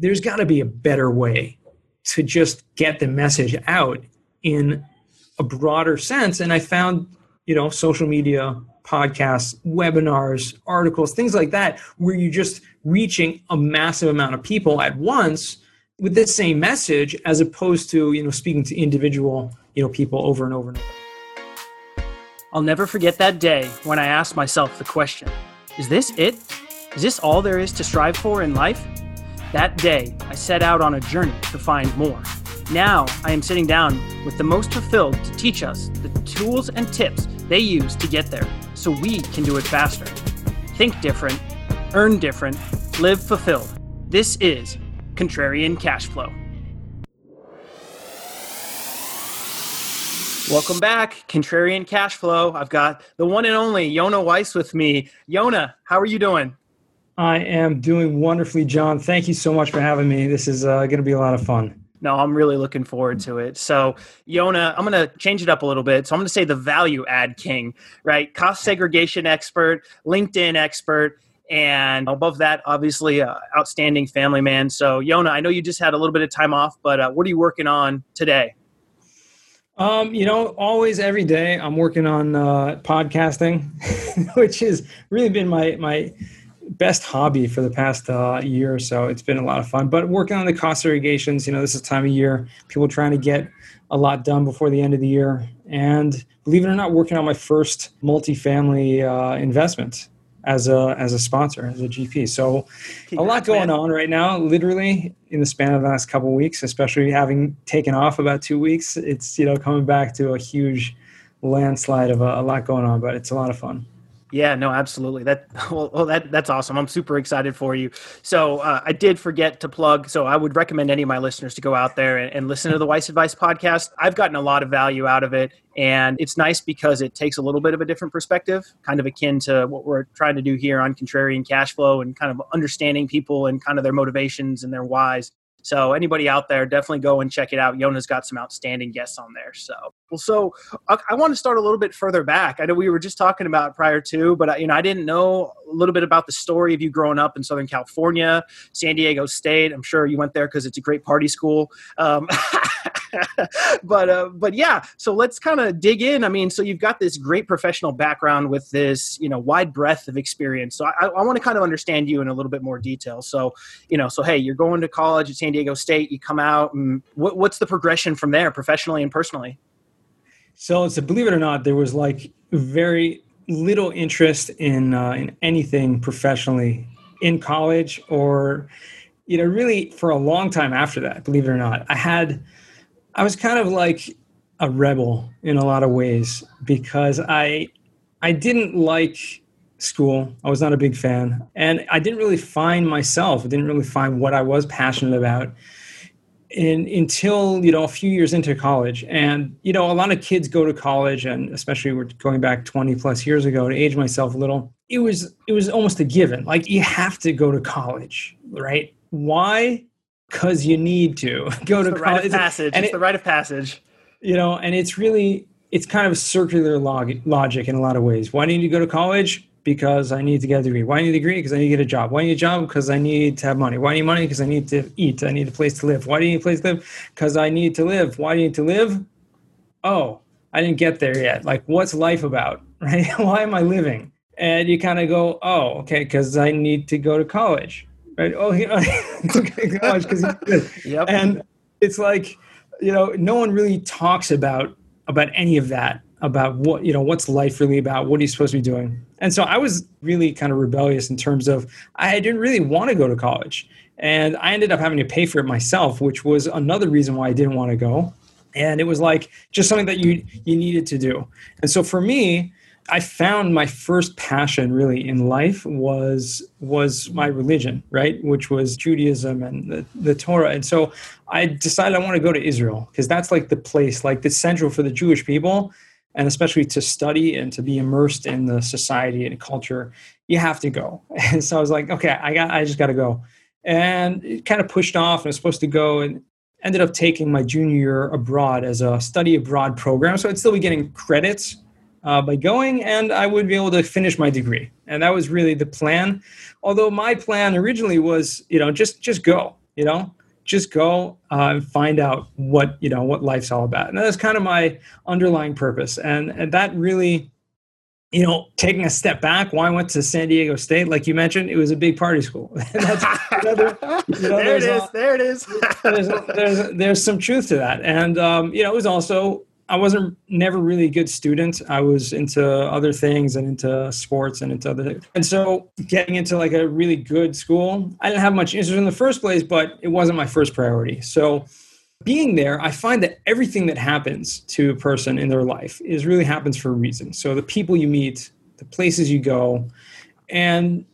there's got to be a better way to just get the message out in a broader sense. And I found, you know, social media, podcasts, webinars, articles, things like that, where you're just reaching a massive amount of people at once with this same message as opposed to, you know, speaking to individual, you know, people over and over and over. I'll never forget that day when I asked myself the question Is this it? Is this all there is to strive for in life? That day, I set out on a journey to find more. Now, I am sitting down with the most fulfilled to teach us the tools and tips they use to get there so we can do it faster. Think different, earn different, live fulfilled. This is Contrarian Cash Flow. Welcome back, Contrarian Cash Flow. I've got the one and only Yonah Weiss with me. Yonah, how are you doing? I am doing wonderfully, John. Thank you so much for having me. This is uh, going to be a lot of fun. No, I'm really looking forward to it. So, Yonah, I'm going to change it up a little bit. So, I'm going to say the value add king, right? Cost segregation expert, LinkedIn expert, and above that, obviously, uh, outstanding family man. So, Yonah, I know you just had a little bit of time off, but uh, what are you working on today? Um, you know, always every day I'm working on uh, podcasting, which has really been my my best hobby for the past uh, year or so. It's been a lot of fun. But working on the cost segregations, you know, this is time of year, people trying to get a lot done before the end of the year. And believe it or not, working on my first multifamily uh, investment as a as a sponsor, as a GP. So Congrats, a lot going man. on right now, literally in the span of the last couple of weeks, especially having taken off about two weeks. It's you know coming back to a huge landslide of a, a lot going on, but it's a lot of fun. Yeah, no, absolutely. That well, well, that that's awesome. I'm super excited for you. So uh, I did forget to plug. So I would recommend any of my listeners to go out there and, and, listen to the Weiss Advice podcast. I've gotten a lot of value out of it, and it's nice because it takes a little bit of a different perspective, kind of akin to what we're trying to do here on Contrarian Cash Flow, and kind of understanding people and kind of their motivations and their whys. So anybody out there, definitely go and check it out. Yonah's got some outstanding guests on there. So well, so I, want to start a little bit further back. I know we were just talking about prior to, but I, you know I didn't know a little bit about the story of you growing up in Southern California, San Diego State. I'm sure you went there because it's a great party school. Um, but uh, but yeah, so let's kind of dig in. I mean, so you've got this great professional background with this you know wide breadth of experience. So I, I want to kind of understand you in a little bit more detail. So you know, so hey, you're going to college at San Diego State. You come out, and what, what's the progression from there, professionally and personally? So, so believe it or not, there was like very little interest in uh, in anything professionally in college or you know really for a long time after that believe it or not i had I was kind of like a rebel in a lot of ways because I I didn't like school. I was not a big fan, and I didn't really find myself. I didn't really find what I was passionate about. In, until you know a few years into college and you know a lot of kids go to college and especially we're going back 20 plus years ago to age myself a little it was it was almost a given like you have to go to college right why because you need to go it's to the college. Rite of passage. And it's it, the rite of passage. You know, and it's really it's kind of circular log- logic in a lot of ways. Why do you need to go to college? Because I need to get a degree. Why do I need a degree? Because I need to get a job. Why do I need a job? Because I need to have money. Why do I need money? Because I need to eat. I need a place to live. Why do you need a place to live? Because I need to live. Why do you need to live? Oh, I didn't get there yet. Like, what's life about? Right? Why am I living? And you kind of go, oh, okay, because I need to go to college right? Oh, he, gosh, because yep. and it's like you know, no one really talks about about any of that about what you know what's life really about what are you supposed to be doing? And so i was really kind of rebellious in terms of i didn't really want to go to college. And i ended up having to pay for it myself which was another reason why i didn't want to go. And it was like just something that you you needed to do. And so for me I found my first passion really in life was was my religion, right? Which was Judaism and the, the Torah. And so I decided I want to go to Israel because that's like the place, like the central for the Jewish people, and especially to study and to be immersed in the society and culture, you have to go. And so I was like, okay, I got I just gotta go. And it kind of pushed off and I was supposed to go and ended up taking my junior year abroad as a study abroad program. So I'd still be getting credits uh, by going, and I would be able to finish my degree. And that was really the plan. Although my plan originally was, you know, just just go, you know just go uh, and find out what you know what life's all about. And that's kind of my underlying purpose. And and that really you know taking a step back why i went to san diego state like you mentioned it was a big party school. Another, you know, there it is there it is. there's, there's, there's some truth to that. And um, you know it was also I wasn't never really a good student. I was into other things and into sports and into other things. And so getting into like a really good school, I didn't have much interest in the first place, but it wasn't my first priority. So being there, I find that everything that happens to a person in their life is really happens for a reason. So the people you meet, the places you go, and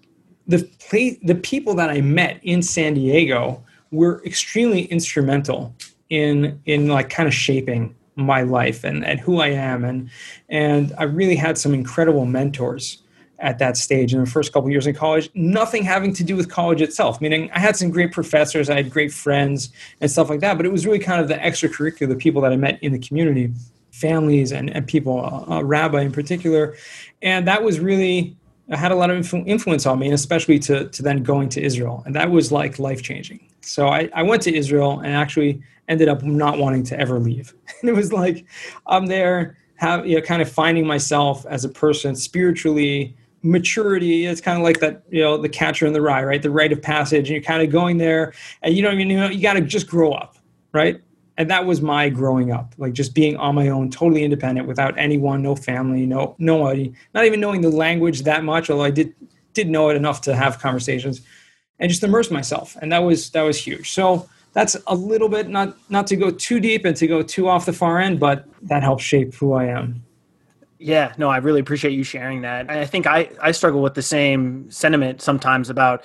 the place, the people that I met in San Diego were extremely instrumental in in like kind of shaping my life and, and who I am. And, and I really had some incredible mentors at that stage in the first couple years in college, nothing having to do with college itself. Meaning, I had some great professors, I had great friends and stuff like that, but it was really kind of the extracurricular, the people that I met in the community, families and, and people, a rabbi in particular. And that was really, I had a lot of influ- influence on me, and especially to, to then going to Israel. And that was like life changing. So I, I went to Israel and actually ended up not wanting to ever leave. And it was like I'm there, have you know, kind of finding myself as a person spiritually, maturity. It's kind of like that, you know, the catcher in the rye, right? The rite of passage. And you're kind of going there, and you don't even you know you got to just grow up, right? And that was my growing up, like just being on my own, totally independent, without anyone, no family, no nobody, not even knowing the language that much, although I did did know it enough to have conversations, and just immerse myself, and that was that was huge. So that's a little bit not not to go too deep and to go too off the far end, but that helps shape who I am. Yeah, no, I really appreciate you sharing that. I think I I struggle with the same sentiment sometimes about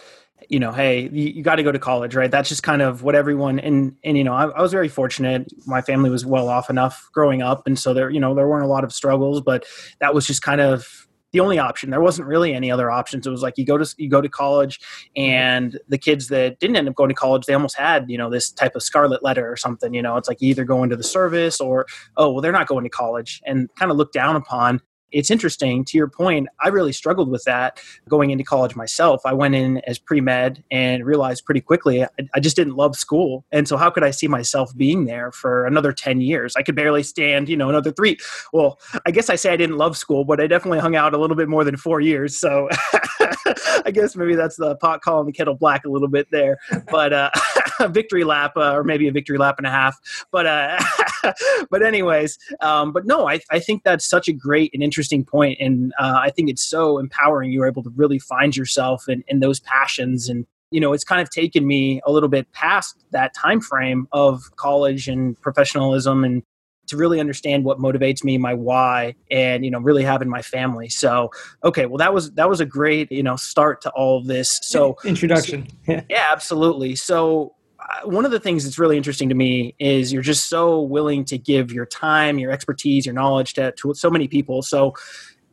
you know, hey, you, you got to go to college, right? That's just kind of what everyone and and you know, I, I, was very fortunate. My family was well off enough growing up, and so there, you know, there weren't a lot of struggles, but that was just kind of the only option. There wasn't really any other options. It was like you go to you go to college, mm-hmm. and the kids that didn't end up going to college, they almost had you know this type of scarlet letter or something. You know, it's like you either go into the service or oh well, they're not going to college, and kind of looked down upon it's interesting to your point i really struggled with that going into college myself. I went in as pre-med and realized pretty quickly I, I, just didn't love school. And so how could i see myself being there for another 10 years? I could barely stand you know another three. Well i guess i say i didn't love school but i definitely hung out a little bit more than four years. So i guess maybe that's the pot calling the kettle black a little bit there. But uh, a victory lap uh, or maybe a victory lap and a half but uh, but anyways um, but no I, I think that's such a great and interesting point, and uh, I think it's so empowering. You're able to really find yourself in, in those passions, and you know, it's kind of taken me a little bit past that time frame of college and professionalism, and to really understand what motivates me, my why, and you know, really having my family. So, okay, well, that was that was a great you know start to all of this. So introduction, so, yeah, absolutely. So one of the things that's really interesting to me is you're just so willing to give your time, your expertise, your knowledge to, to so many people. So,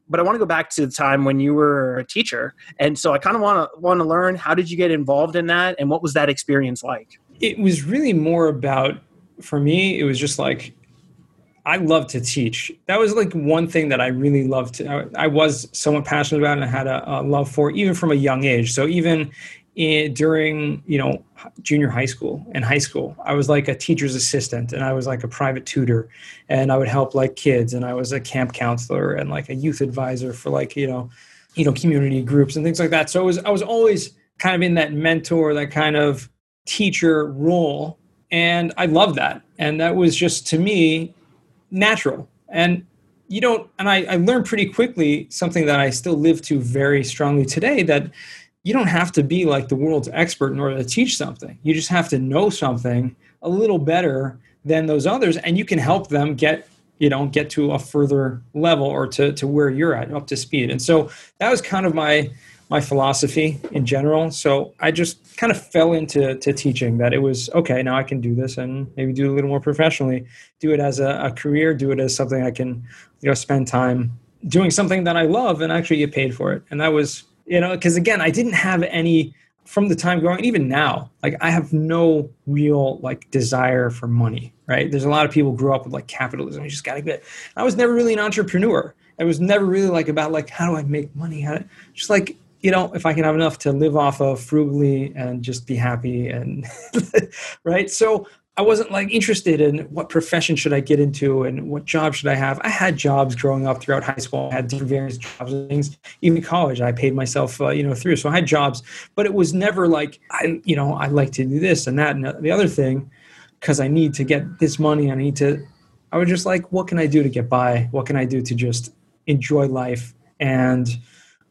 but I want to go back to the time when you were a teacher, and so I kind of want to want to learn how did you get involved in that, and what was that experience like? It was really more about for me. It was just like I love to teach. That was like one thing that I really loved. To, I, I was somewhat passionate about and I had a, a, love for, even from a young age. So even in, during you know junior high school and high school. I was like a teacher's assistant and i was like a private tutor and i would help like kids and i was a camp counselor and like a youth advisor for like you know you know community groups and things like that. So it was i was always kind of in that mentor that kind of teacher role and i love that. And that was just to me natural. And you don't and I, I learned pretty quickly something that i still live to very strongly today that you don't have to be like the world's expert in order to teach something. You just have to know something a little better than those others, and you can help them get you know get to a further level or to to where you're at up to speed. And so that was kind of my my philosophy in general. So I just kind of fell into to teaching that it was okay. Now I can do this and maybe do it a little more professionally. Do it as a, a career. Do it as something I can you know spend time doing something that I love and actually get paid for it. And that was you know because again i didn't have any from the time growing even now like i have no real like desire for money right? There's a lot of people grew up with like capitalism you just gotta get i was never really an entrepreneur. I was never really like about like how do i make money? How do, just like you know, if I can have enough to live off of frugally and just be happy and right. So I wasn't like interested in what profession should I get into and what job should I have. I had jobs growing up throughout high school. I had different various jobs and things. Even college, I paid myself, uh, you know, through. So I had jobs, but it was never like I, you know, I like to do this and that and the other thing because I need to get this money. I need to. I was just like, what can I do to get by? What can I do to just enjoy life and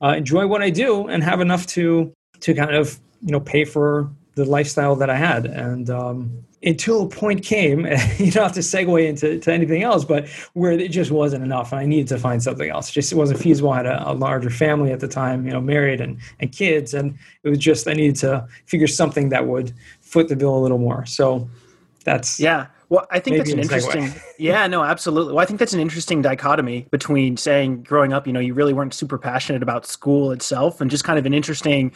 uh, enjoy what I do and have enough to to kind of you know pay for the lifestyle that I had. And um, until a point came, you don't have to segue into to anything else, but where it just wasn't enough, and I needed to find something else. Just it wasn't feasible. I had a, a, larger family at the time, you know, married and and kids, and it was just I needed to figure something that would foot the bill a little more. So that's yeah. Well, I think that's an interesting. yeah, no, absolutely. Well, I think that's an interesting dichotomy between saying growing up, you know, you really weren't super passionate about school itself, and just kind of an interesting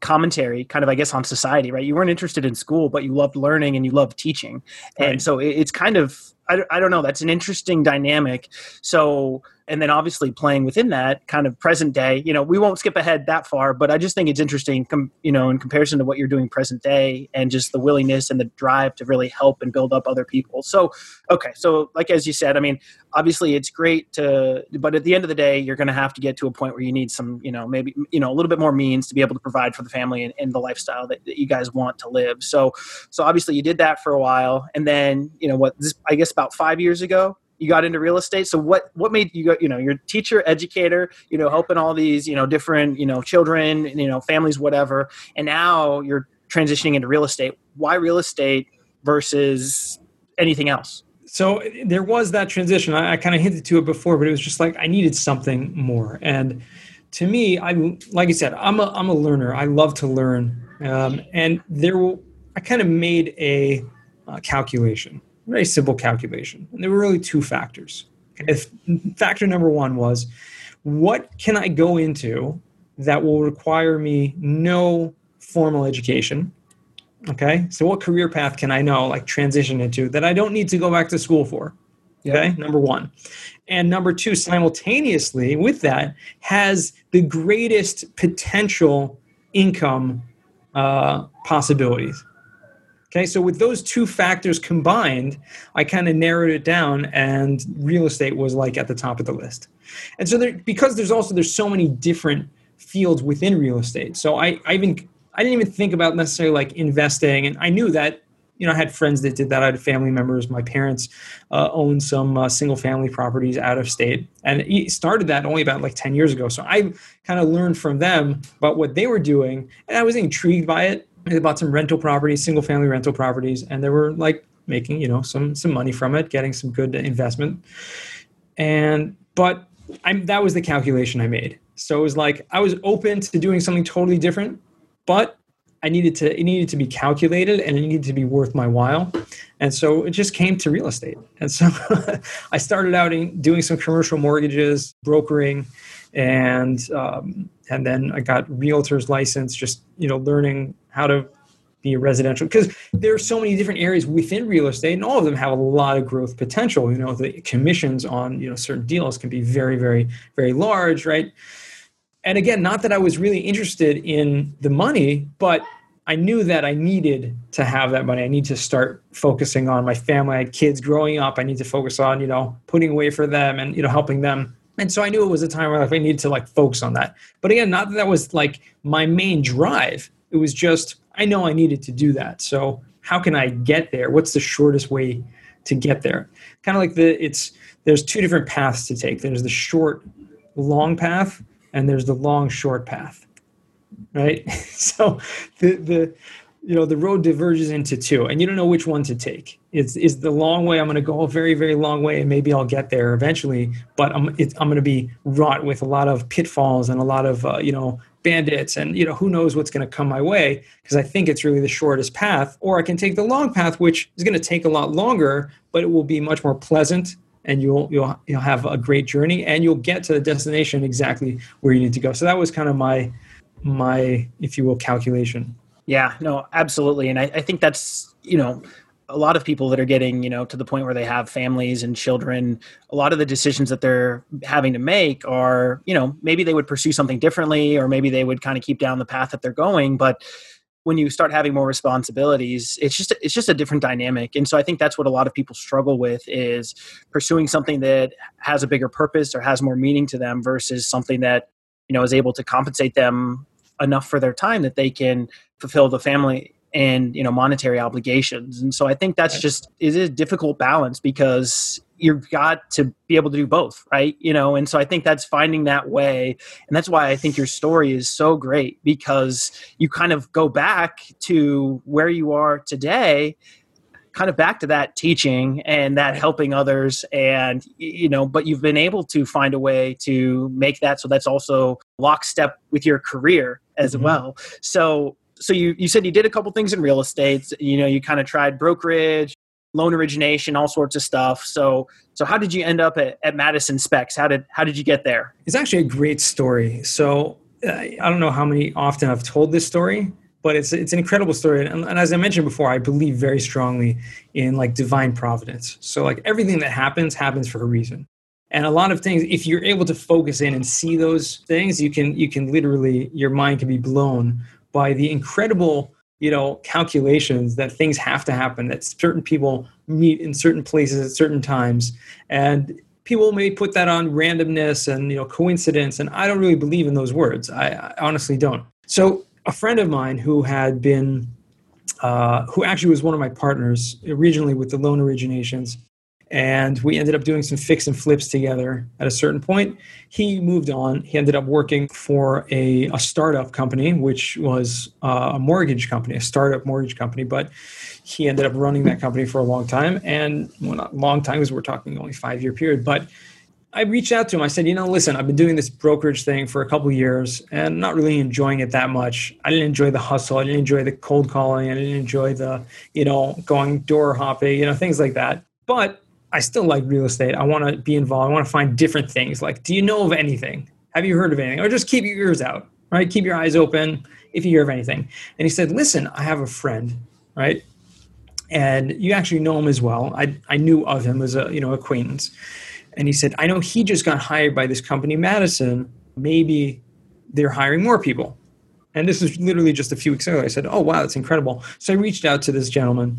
commentary kind of i guess on society right you weren't interested in school but you loved learning and you loved teaching and right. so it's kind of I, I don't know. That's an interesting dynamic. So and then obviously playing within that kind of present day you know we won't skip ahead that far but i just think it's interesting com- you know in comparison to what you're doing present day and just the willingness and the drive to really help and build up other people. So okay. So like as you said i mean obviously it's great to but at the end of the day you're going to have to get to a point where you need some you know maybe you know a little bit more means to be able to provide for the family and, and the lifestyle that, that, you guys want to live. So so obviously you did that for a while. And then you know what this i guess about five years ago you got into real estate. So what what made you go you know you're teacher educator you know helping all these you know different you know children you know families whatever. And now you're transitioning into real estate. Why real estate versus anything else? So there was that transition. I, I kind of hinted to it before but it was just like i needed something more. And to me i like i said i'm a, I'm a learner. I love to learn. Um, and there i kind of made a uh, calculation very simple calculation. And there were really two factors. If factor number one was what can I go into that will require me no formal education? Okay, so what career path can I know, like transition into, that I don't need to go back to school for? Okay, yep. number one. And number two, simultaneously with that, has the greatest potential income uh, possibilities. Okay, so with those two factors combined, I kind of narrowed it down, and real estate was like at the top of the list. And so, there, because there's also there's so many different fields within real estate, so I, I even I didn't even think about necessarily like investing, and I knew that you know I had friends that did that. I had family members. My parents uh, owned some uh, single family properties out of state, and he started that only about like ten years ago. So I kind of learned from them about what they were doing, and I was intrigued by it they bought some rental properties, single family rental properties, and they were like making you know some some money from it, getting some good investment. And but I'm that was the calculation I made. So it was like I was open to doing something totally different, but I needed to it needed to be calculated and it needed to be worth my while. And so it just came to real estate. And so I started out in doing some commercial mortgages, brokering, and um, and then I got realtor's license, just you know learning how to be a residential because there are so many different areas within real estate and all of them have a lot of growth potential. You know the commissions on you know certain deals can be very very very large right? And again not that i was really interested in the money but i knew that i needed to have that money. I need to start focusing on my family. I had kids growing up. I need to focus on you know putting away for them and you know helping them. And so I knew it was a time where I needed to like focus on that. But again, not that that was like my main drive. It was just I know I needed to do that. So how can I get there? What's the shortest way to get there? Kind of like the it's there's two different paths to take. There's the short long path and there's the long short path. Right? so the the you know the road diverges into two and you don't know which one to take it's is the long way i'm going to go a very very long way and maybe i'll get there eventually but i'm i'm going to be wrought with a lot of pitfalls and a lot of uh, you know bandits and you know who knows what's going to come my way because i think it's really the shortest path or i can take the long path which is going to take a lot longer but it will be much more pleasant and you'll you'll you'll have a great journey and you'll get to the destination exactly where you need to go so that was kind of my my if you will calculation yeah, no, absolutely. And I, I think that's, you know, a lot of people that are getting you know to the point where they have families and children a lot of the decisions that they're having to make are you know maybe they would pursue something differently or maybe they would kind of keep down the path that they're going. But when you start having more responsibilities it's just it's just a different dynamic. And so i think that's what a lot of people struggle with is pursuing something that has a bigger purpose or has more meaning to them versus something that you know is able to compensate them enough for their time that they can fulfill the family and you know monetary obligations. And so i think that's just is a difficult balance because you've got to be able to do both right? You know and so i think that's finding that way. And that's why i think your story is so great because you kind of go back to where you are today kind of back to that teaching and that helping others and you know but you've been able to find a way to make that. So that's also lockstep with your career as mm-hmm. well. So so you you said you did a couple things in real estate. You know, you kind of tried brokerage, loan origination, all sorts of stuff. So so how did you end up at, at Madison Specs? How did how did you get there? It's actually a great story. So uh, I don't know how many often I've told this story, but it's it's an incredible story. And, and as I mentioned before, I believe very strongly in like divine providence. So like everything that happens happens for a reason and a lot of things if you're able to focus in and see those things you can you can literally your mind can be blown by the incredible you know calculations that things have to happen that certain people meet in certain places at certain times. And people may put that on randomness and you know coincidence and i don't really believe in those words. I, I honestly don't. So a friend of mine who had been uh, who actually was one of my partners originally with the loan originations and we ended up doing some fix and flips together at a certain point. He moved on. He ended up working for a, a startup company which was uh, a mortgage company a startup mortgage company but he ended up running that company for a long time. And well not long time because we're talking only five year period but i reached out to him. I said you know listen i've been doing this brokerage thing for a couple years and not really enjoying it that much. I didn't enjoy the hustle. I didn't enjoy the cold calling. I didn't enjoy the you know going door hopping you know things like that. But I still like real estate. I want to be involved. I want to find different things. Like, do you know of anything? Have you heard of anything? Or just keep your ears out, right? Keep your eyes open if you hear of anything. And he said, Listen, I have a friend, right? And you actually know him as well. I, I knew of him as a you know acquaintance. And he said, I know he just got hired by this company, Madison. Maybe they're hiring more people. And this was literally just a few weeks ago. I said, Oh, wow, that's incredible. So I reached out to this gentleman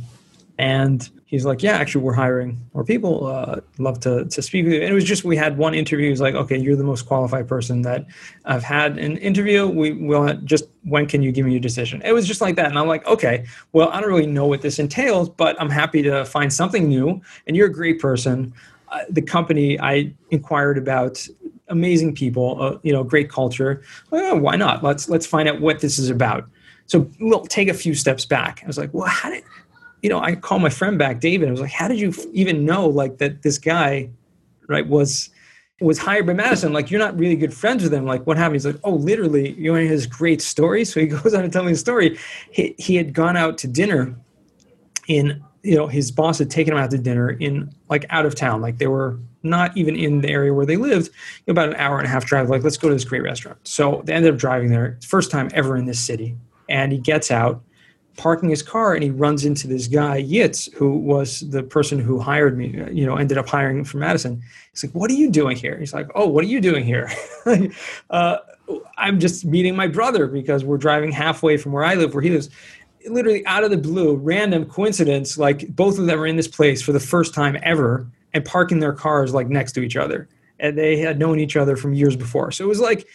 and he's like, yeah, actually, we're hiring more people. Uh, love to, to speak with you. And it was just, we had one interview. He's like, okay, you're the most qualified person that I've had an interview. We will just, when can you give me your decision? It was just like that. And I'm like, okay, well, I don't really know what this entails, but I'm happy to find something new. And you're a great person. Uh, the company I inquired about amazing people, uh, you know, great culture. Well, why not? Let's, let's find out what this is about. So we'll take a few steps back. I was like, well, how did, you know, I called my friend back, David. I was like, how did you even know like that this guy, right, was was hired by Madison? Like, you're not really good friends with him. Like, what happened? He's like, oh, literally, you know, his great story. So he goes on to tell me the story. He he had gone out to dinner in you know his boss had taken him out to dinner in like out of town like they were not even in the area where they lived about an hour and a half drive like let's go to this great restaurant so they ended up driving there first time ever in this city and he gets out parking his car and he runs into this guy Yitz, who was the person who hired me. You know, ended up hiring from Madison. He's like, "What are you doing here?" He's like, "Oh, what are you doing here?" uh, I'm just meeting my brother because we're driving halfway from where I live, where he lives. Literally out of the blue, random coincidence. Like both of them are in this place for the first time ever and parking their cars like next to each other, and they had known each other from years before. So it was like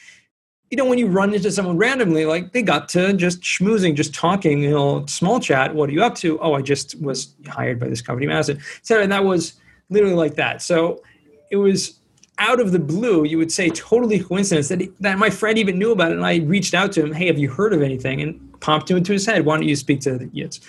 you know, when you run into someone randomly, like they got to just schmoozing, just talking, you know, small chat. What are you up to? Oh, I just was hired by this company, Madison. So, and that was literally like that. So it was out of the blue. You would say totally coincidence that he, that my friend even knew about it, and I reached out to him. Hey, have you heard of anything? And popped into his head. Why don't you speak to the Yitz?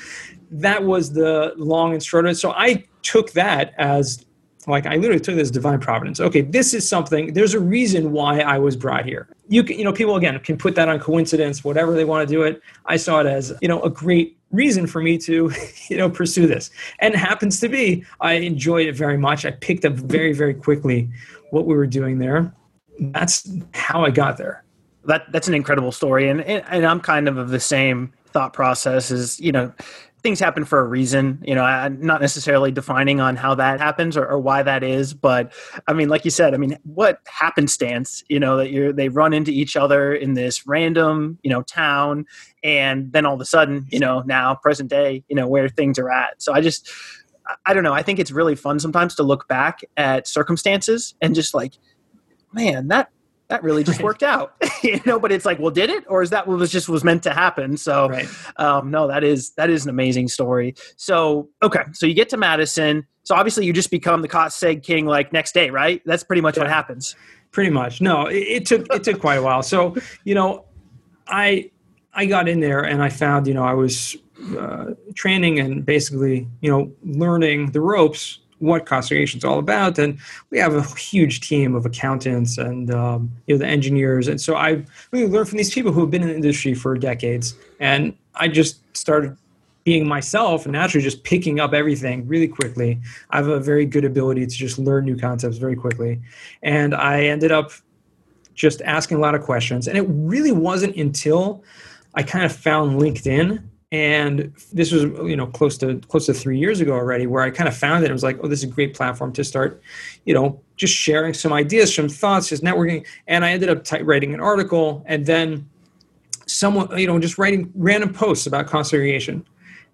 That was the long and short of it. So I took that as like I literally took this divine providence. Okay, this is something. There's a reason why I was brought here. You can, you know, people again can put that on coincidence, whatever they want to do it. I saw it as you know a great reason for me to you know pursue this, and happens to be I enjoyed it very much. I picked up very very quickly what we were doing there. That's how I got there. That that's an incredible story, and and, and I'm kind of of the same thought process. Is you know things happen for a reason. You know, I'm not necessarily defining on how that happens or, or, why that is, but I mean, like you said, I mean, what happenstance? You know, that you're they run into each other in this random, you know, town, and then all of a sudden, you know, now present day, you know, where things are at. So I just, I don't know. I think it's really fun sometimes to look back at circumstances and just like, man, that that really just worked out. You know but it's like well did it? Or is that what was just was meant to happen? So right. um, no that is that is an amazing story. So okay. So you get to madison. So obviously you just become the cost king like next day right? That's pretty much yeah. what happens. Pretty much. No it, it took it took quite a while. So you know i i got in there and i found you know i was uh, training and basically you know learning the ropes what cost segregation is all about. And we have a huge team of accountants and um, you know the engineers. And so I really learned from these people who have been in the industry for decades. And I just started being myself and naturally just picking up everything really quickly. I have a very good ability to just learn new concepts very quickly. And I ended up just asking a lot of questions. And it really wasn't until I kind of found LinkedIn and this was you know close to close to three years ago already where i kind of found it. It was like oh this is a great platform to start you know just sharing some ideas some thoughts just networking. And i ended up type, writing an article and then someone you know just writing random posts about cost segregation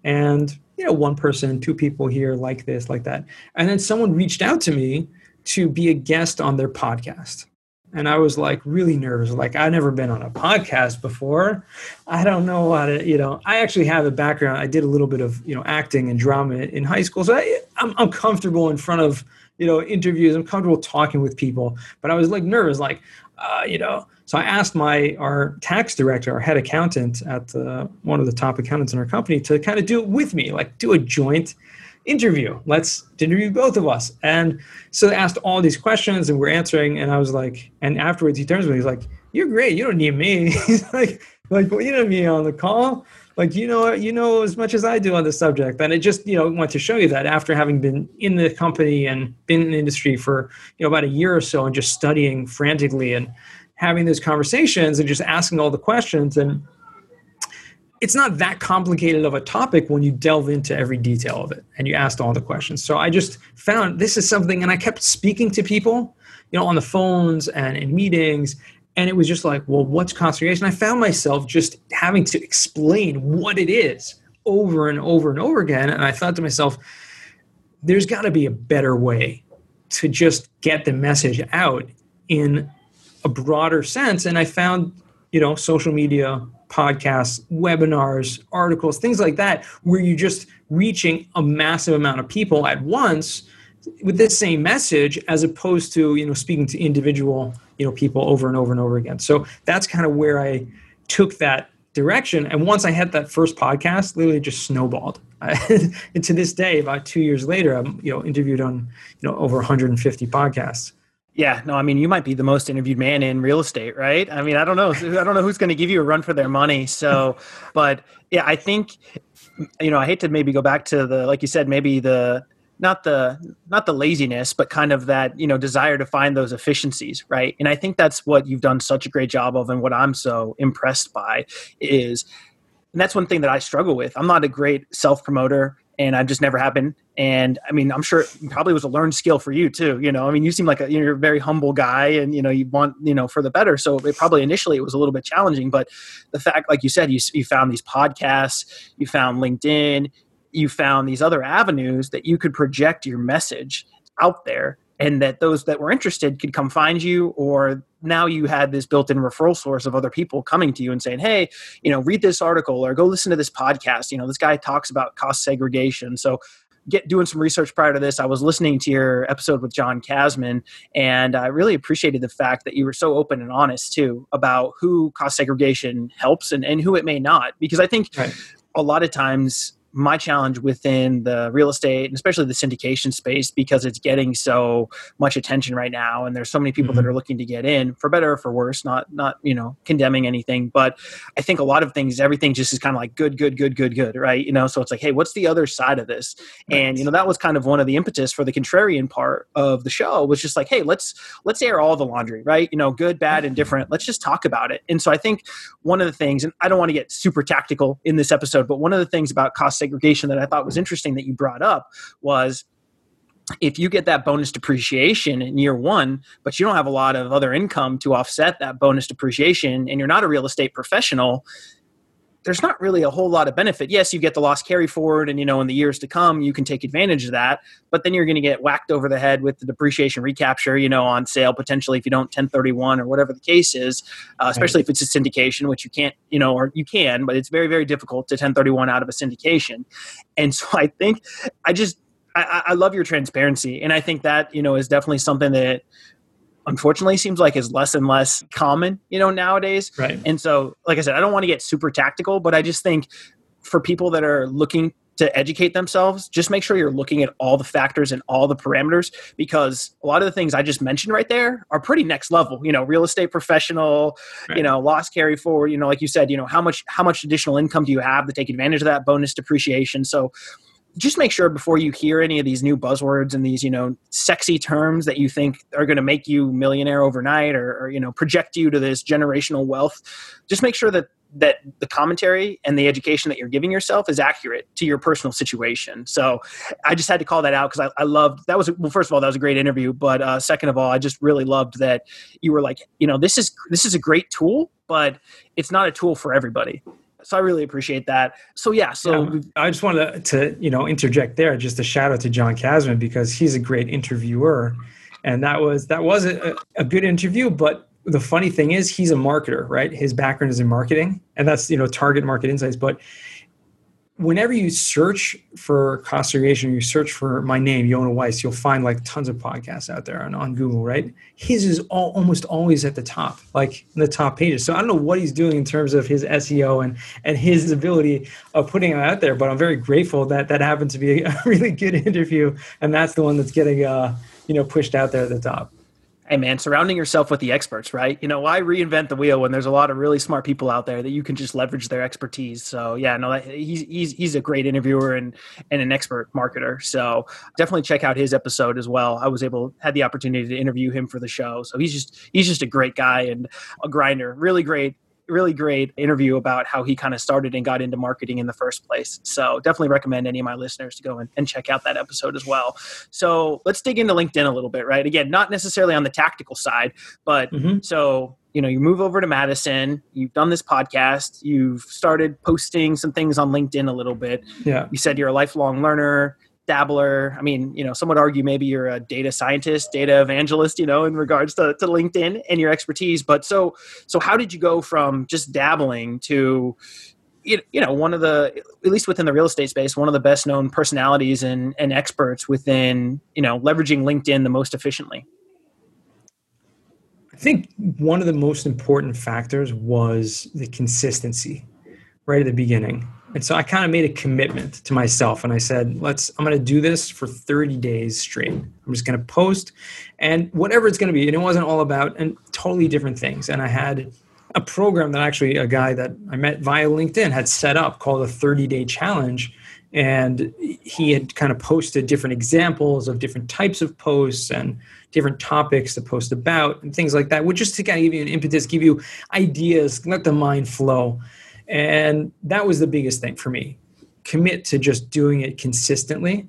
and you know one person two people here like this like that. And then someone reached out to me to be a guest on their podcast and I was like really nervous. Like I've never been on a podcast before. I don't know how to, you know. I actually have a background. I did a little bit of you know acting and drama in high school, so I, I'm I'm comfortable in front of you know interviews. I'm comfortable talking with people, but I was like nervous, like uh, you know. So I asked my our tax director, our head accountant at the, one of the top accountants in our company, to kind of do it with me, like do a joint interview. Let's interview both of us. And so they asked all these questions and we're answering. And I was like, and afterwards he turns to me, he's like, You're great. You don't need me. he's like, like, well, you need me on the call. Like, you know, you know as much as I do on the subject. And it just, you know, want to show you that after having been in the company and been in the industry for, you know, about a year or so and just studying frantically and having those conversations and just asking all the questions and it's not that complicated of a topic when you delve into every detail of it and you asked all the questions. So I just found this is something, and I kept speaking to people, you know, on the phones and in meetings, and it was just like, well, what's cost segregation? I found myself just having to explain what it is over and over and over again, and I thought to myself, there's got to be a better way to just get the message out in a broader sense, and I found, you know, social media podcasts, webinars, articles, things like that, where you're just reaching a massive amount of people at once with this same message as opposed to you know speaking to individual you know people over and over and over again. So that's kind of where i took that direction. And once i had that first podcast literally just snowballed. And to this day about two years later i'm you know interviewed on you know over 150 podcasts yeah, no, I mean, you might be the most interviewed man in real estate, right? I mean, I don't know. I don't know who's going to give you a run for their money. So, but yeah, I think, you know, I hate to maybe go back to the, like you said, maybe the, not the not the laziness but kind of that you know desire to find those efficiencies right and i think that's what you've done such a great job of and what i'm so impressed by is and that's one thing that i struggle with i'm not a great self promoter and I've just never happened. And I mean, I'm sure it probably was a learned skill for you too. You know, I mean, you seem like a, you're a very humble guy, and you know, you want you know for the better. So it probably initially it was a little bit challenging, but the fact, like you said, you you found these podcasts, you found LinkedIn, you found these other avenues that you could project your message out there and that those that were interested could come find you or now you had this built-in referral source of other people coming to you and saying hey you know read this article or go listen to this podcast you know this guy talks about cost segregation so get doing some research prior to this i was listening to your episode with john Casmon and i really appreciated the fact that you were so open and honest too about who cost segregation helps and, and who it may not because i think right. a lot of times my challenge within the real estate and especially the syndication space because it's getting so much attention right now and there's so many people mm-hmm. that are looking to get in for better or for worse not not you know condemning anything. But i think a lot of things everything just is kind of like good good good good good right? You know so it's like hey what's the other side of this? Right. and you know that was kind of one of the impetus for the contrarian part of the show was just like hey let's let's air all the laundry right? You know good bad and different. Let's just talk about it. And so i think one of the things and i don't want to get super tactical in this episode but one of the things about cost segregation that I thought was interesting that you brought up was if you get that bonus depreciation in year one, but you don't have a lot of other income to offset that bonus depreciation, and you're not a real estate professional, there's not really a whole lot of benefit. Yes, you get the loss carry forward, and you know in the years to come you can take advantage of that. But then you're going to get whacked over the head with the depreciation recapture, you know, on sale potentially if you don't 1031 or whatever the case is. Uh, especially right. if it's a syndication, which you can't, you know, or you can, but it's very very difficult to 1031 out of a syndication. And so I think I just I, I love your transparency, and I think that you know is definitely something that unfortunately seems like is less and less common, you know, nowadays. Right. And so, like I said, I don't want to get super tactical, but I just think for people that are looking to educate themselves, just make sure you're looking at all the factors and all the parameters because a lot of the things I just mentioned right there are pretty next level. You know, real estate professional, right. you know, loss carry forward, you know, like you said, you know, how much how much additional income do you have to take advantage of that bonus depreciation? So just make sure before you hear any of these new buzzwords and these you know sexy terms that you think are going to make you millionaire overnight or, or, you know project you to this generational wealth just make sure that that the commentary and the education that you're giving yourself is accurate to your personal situation. So i just had to call that out because I, I, loved that was well first of all that was a great interview but uh, second of all i just really loved that you were like you know this is this is a great tool but it's not a tool for everybody so I really appreciate that. So yeah, so yeah, I just wanted to, you know interject there, just a shout out to John Casmon because he's a great interviewer, and that was that was a, a good interview. But the funny thing is, he's a marketer, right? His background is in marketing, and that's you know target market insights. But whenever you search for cost segregation, you search for my name, Yonah Weiss, you'll find like tons of podcasts out there on, on Google, right? His is all, almost always at the top, like in the top pages. So I don't know what he's doing in terms of his SEO and, and his ability of putting it out there, but I'm very grateful that that happened to be a really good interview. And that's the one that's getting, uh, you know, pushed out there at the top hey man surrounding yourself with the experts right? You know why reinvent the wheel when there's a lot of really smart people out there that you can just leverage their expertise? So yeah no he's he's he's a great interviewer and and an expert marketer. So definitely check out his episode as well. I was able had the opportunity to interview him for the show. So he's just he's just a great guy and a grinder. Really great really great interview about how he kind of started and got into marketing in the first place. So definitely recommend any of my listeners to go and, and check out that episode as well. So let's dig into LinkedIn a little bit, right? Again, not necessarily on the tactical side, but mm-hmm. so you know you move over to madison you've done this podcast you've started posting some things on linkedin a little bit yeah you said you're a lifelong learner dabbler. I mean, you know, some would argue maybe you're a data scientist, data evangelist, you know, in regards to, to LinkedIn and your expertise. But so, so how did you go from just dabbling to, you know, one of the, at least within the real estate space, one of the best known personalities and, and experts within, you know, leveraging LinkedIn the most efficiently? I think one of the most important factors was the consistency right at the beginning. And so I kind of made a commitment to myself and I said, let's, I'm going to do this for 30 days straight. I'm just going to post and whatever it's going to be. And it wasn't all about and totally different things. And I had a program that actually a guy that I met via LinkedIn had set up called a 30 day challenge. And he had kind of posted different examples of different types of posts and different topics to post about and things like that, which just to kind of give you an impetus, give you ideas, let the mind flow. And that was the biggest thing for me. Commit to just doing it consistently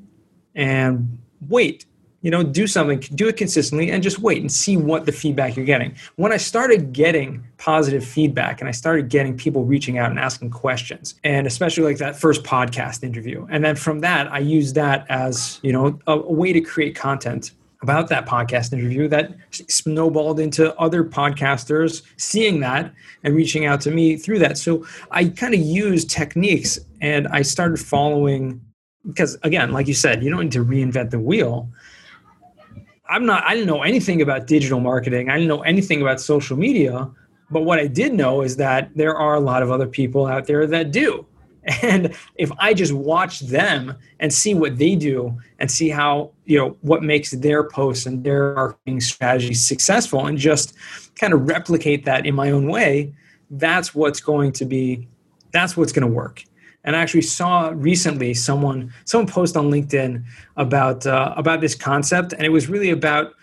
and wait. You know, do something, do it consistently and just wait and see what the feedback you're getting. When I started getting positive feedback and I started getting people reaching out and asking questions, and especially like that first podcast interview. And then from that, I used that as, you know, a, a way to create content about that podcast interview that snowballed into other podcasters seeing that and reaching out to me through that. So I kind of used techniques and I started following because again, like you said, you don't need to reinvent the wheel. I'm not I didn't know anything about digital marketing. I didn't know anything about social media, but what I did know is that there are a lot of other people out there that do. And if I just watch them and see what they do and see how, you know, what makes their posts and their marketing strategies successful and just kind of replicate that in my own way, that's what's going to be, that's what's going to work. And I actually saw recently someone someone post on LinkedIn about uh, about this concept, and it was really about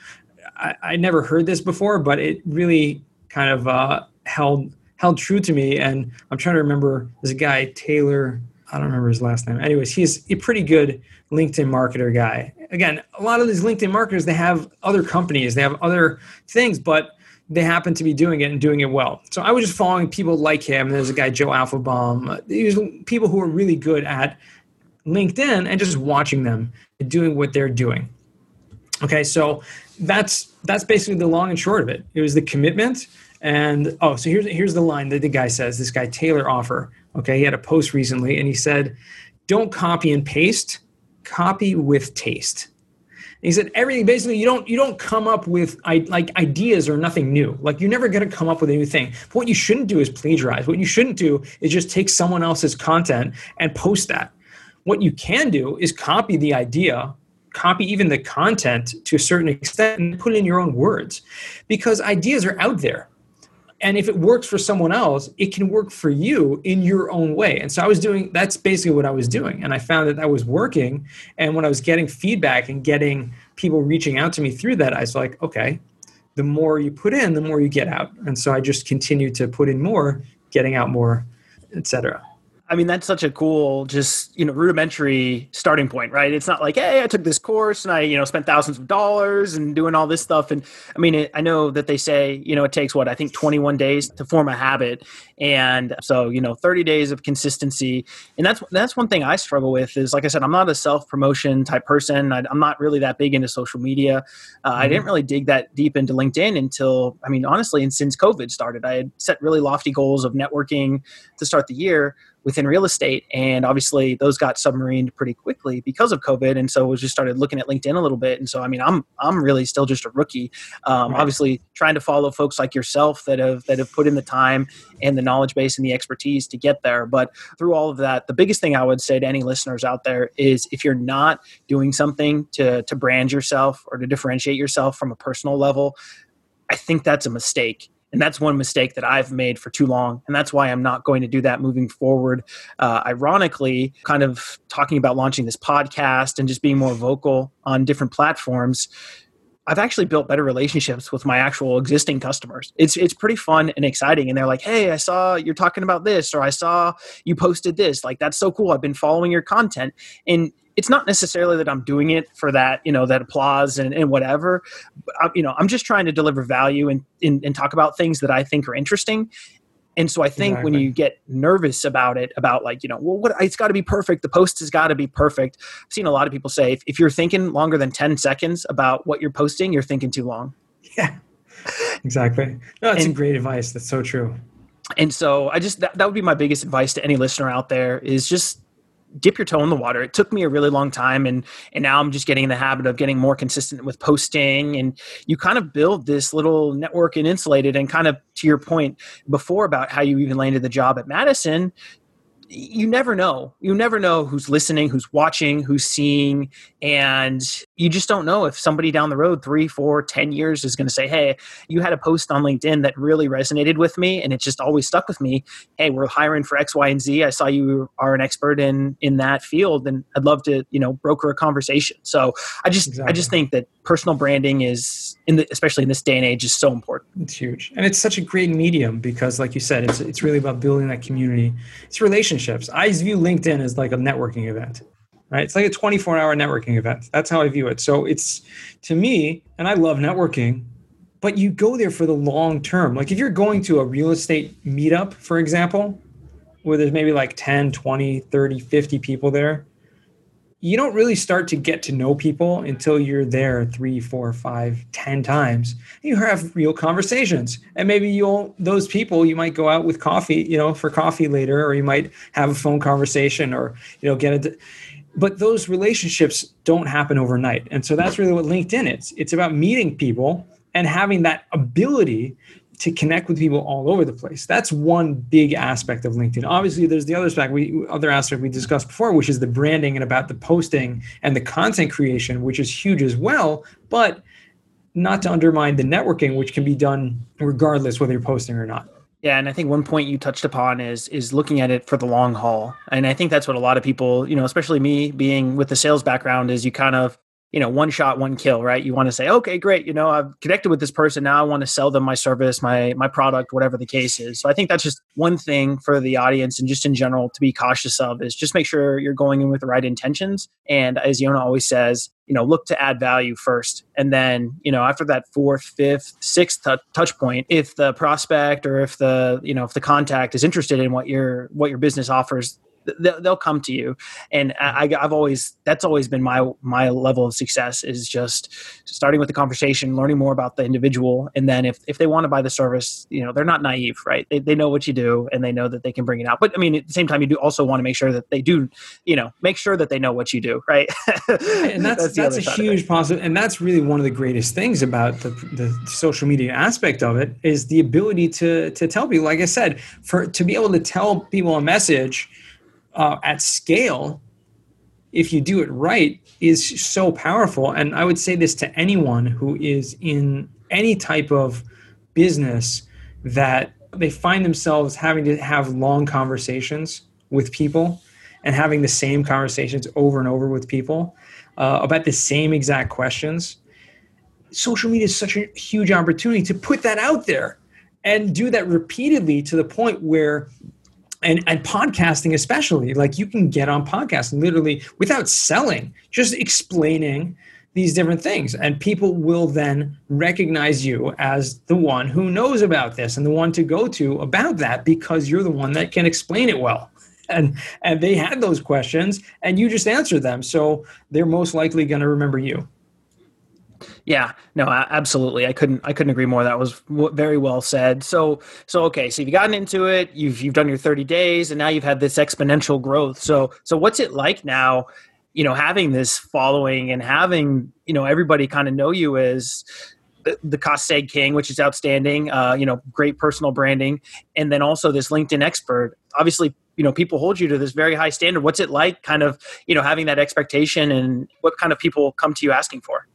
I, I never heard this before, but it really kind of uh, held held true to me. And I'm trying to remember there's a guy, Taylor, I don't remember his last name. Anyways, he's a pretty good LinkedIn marketer guy. Again, a lot of these LinkedIn marketers, they have other companies, they have other things, but they happen to be doing it and doing it well. So I was just following people like him. There's a guy, Joe Apfelbaum. These people who are really good at LinkedIn and just watching them doing what they're doing. Okay, so that's that's basically the long and short of it. It was the commitment and oh, so here's here's the line that the guy says. This guy Taylor Offer. Okay, he had a post recently, and he said, "Don't copy and paste. Copy with taste." he said everything basically you don't you don't come up with like ideas or nothing new like you're never going to come up with a new thing but what you shouldn't do is plagiarize what you shouldn't do is just take someone else's content and post that what you can do is copy the idea copy even the content to a certain extent and put it in your own words because ideas are out there and if it works for someone else it can work for you in your own way. And so i was doing that's basically what i was doing. And i found that that was working. And when i was getting feedback and getting people reaching out to me through that i was like okay the more you put in the more you get out. And so i just continued to put in more getting out more etc I mean, that's such a cool, just you know, rudimentary starting point, right? It's not like, hey, I took this course and I, you know, spent thousands of dollars and doing all this stuff. And I mean, it, I know that they say, you know, it takes what I think 21 days to form a habit, and so you know, 30 days of consistency. And that's that's one thing I struggle with. Is like I said, I'm not a self promotion type person. I, am not really that big into social media. Uh, mm-hmm. I didn't really dig that deep into LinkedIn until, I mean, honestly, and since COVID started, I had set really lofty goals of networking to start the year within real estate. And obviously, those got submarined pretty quickly because of COVID. And so we just started looking at LinkedIn a little bit. And so, I mean, I'm I'm really still just a rookie. Um, right. Obviously, trying to follow folks like yourself that have that have put in the time and the knowledge base and the expertise to get there. But through all of that, the biggest thing I would say to any listeners out there is if you're not doing something to to brand yourself or to differentiate yourself from a personal level, I think that's a mistake and that's one mistake that I've made for too long. And that's why I'm not going to do that moving forward. Uh, ironically, kind of talking about launching this podcast and just being more vocal on different platforms. I've actually built better relationships with my actual existing customers. It's it's pretty fun and exciting. And they're like, "Hey, I saw you're talking about this, or I saw you posted this. Like that's so cool. I've been following your content." And it's not necessarily that I'm doing it for that, you know, that applause and, and whatever. I, you know, I'm just trying to deliver value and, and, and talk about things that I think are interesting. And so I think exactly. when you get nervous about it, about like, you know, well, what it's got to be perfect. The post has got to be perfect. I've seen a lot of people say if, if you're thinking longer than 10 seconds about what you're posting, you're thinking too long. Yeah, exactly. No, that's and, great advice. That's so true. And so I just, that, that would be my biggest advice to any listener out there is just dip your toe in the water. It took me a really long time and and now I'm just getting in the habit of getting more consistent with posting and you kind of build this little network and insulated and kind of to your point before about how you even landed the job at Madison, you never know. You never know who's listening, who's watching, who's seeing, and you just don't know if somebody down the road, three, four, ten years, is going to say, "Hey, you had a post on LinkedIn that really resonated with me, and it just always stuck with me. Hey, we're hiring for X, Y, and Z. I saw you are an expert in in that field, and I'd love to, you know, broker a conversation." So I just, exactly. I just think that personal branding is, in the, especially in this day and age, is so important. It's huge, and it's such a great medium because, like you said, it's it's really about building that community. It's relationships. I view LinkedIn as like a networking event right? It's like a 24 hour networking event. That's how I view it. So it's to me, and I love networking, but you go there for the long term. Like if you're going to a real estate meetup, for example, where there's maybe like 10, 20, 30, 50 people there, you don't really start to get to know people until you're there three, four, five, ten times. You have real conversations, and maybe you'll those people you might go out with coffee, you know, for coffee later, or you might have a phone conversation, or you know, get a but those relationships don't happen overnight. And so that's really what linkedin is. It's about meeting people and having that ability to connect with people all over the place. That's one big aspect of linkedin. Obviously there's the other aspect we other aspect we discussed before which is the branding and about the posting and the content creation which is huge as well but not to undermine the networking which can be done regardless whether you're posting or not. Yeah, and I think one point you touched upon is is looking at it for the long haul. And I think that's what a lot of people, you know, especially me being with the sales background is you kind of you know one shot one kill right? You want to say okay great you know i've connected with this person now i want to sell them my service my my product whatever the case is. So i think that's just one thing for the audience and just in general to be cautious of is just make sure you're going in with the right intentions. And as yonah always says you know look to add value first. And then you know after that fourth fifth sixth t- touch point if the prospect or if the you know if the contact is interested in what your what your business offers they'll come to you. And I, mm-hmm. have always that's always been my my level of success is just starting with the conversation learning more about the individual. And then if, if they want to buy the service you know they're not naive right? They, they know what you do and they know that they can bring it out. But i mean at the same time you do also want to make sure that they do you know make sure that they know what you do right? And that's that's, that's a huge positive and that's really one of the greatest things about the, the social media aspect of it is the ability to to tell people. Like i said for to be able to tell people a message uh, at scale, if you do it right, is so powerful. And I would say this to anyone who is in any type of business that they find themselves having to have long conversations with people and having the same conversations over and over with people uh, about the same exact questions. Social media is such a huge opportunity to put that out there and do that repeatedly to the point where and and podcasting especially like you can get on podcast literally without selling just explaining these different things. And people will then recognize you as the one who knows about this and the one to go to about that because you're the one that can explain it well. And and they had those questions and you just answered them. So they're most likely going to remember you yeah, no, absolutely. I couldn't I couldn't agree more. That was very well said. So so okay, so you've gotten into it, you've you've done your 30 days and now you've had this exponential growth. So so what's it like now, you know, having this following and having, you know, everybody kind of know you as the cost seg king, which is outstanding, uh, you know, great personal branding, and then also this LinkedIn expert. Obviously, you know, people hold you to this very high standard. What's it like kind of, you know, having that expectation and what kind of people come to you asking for?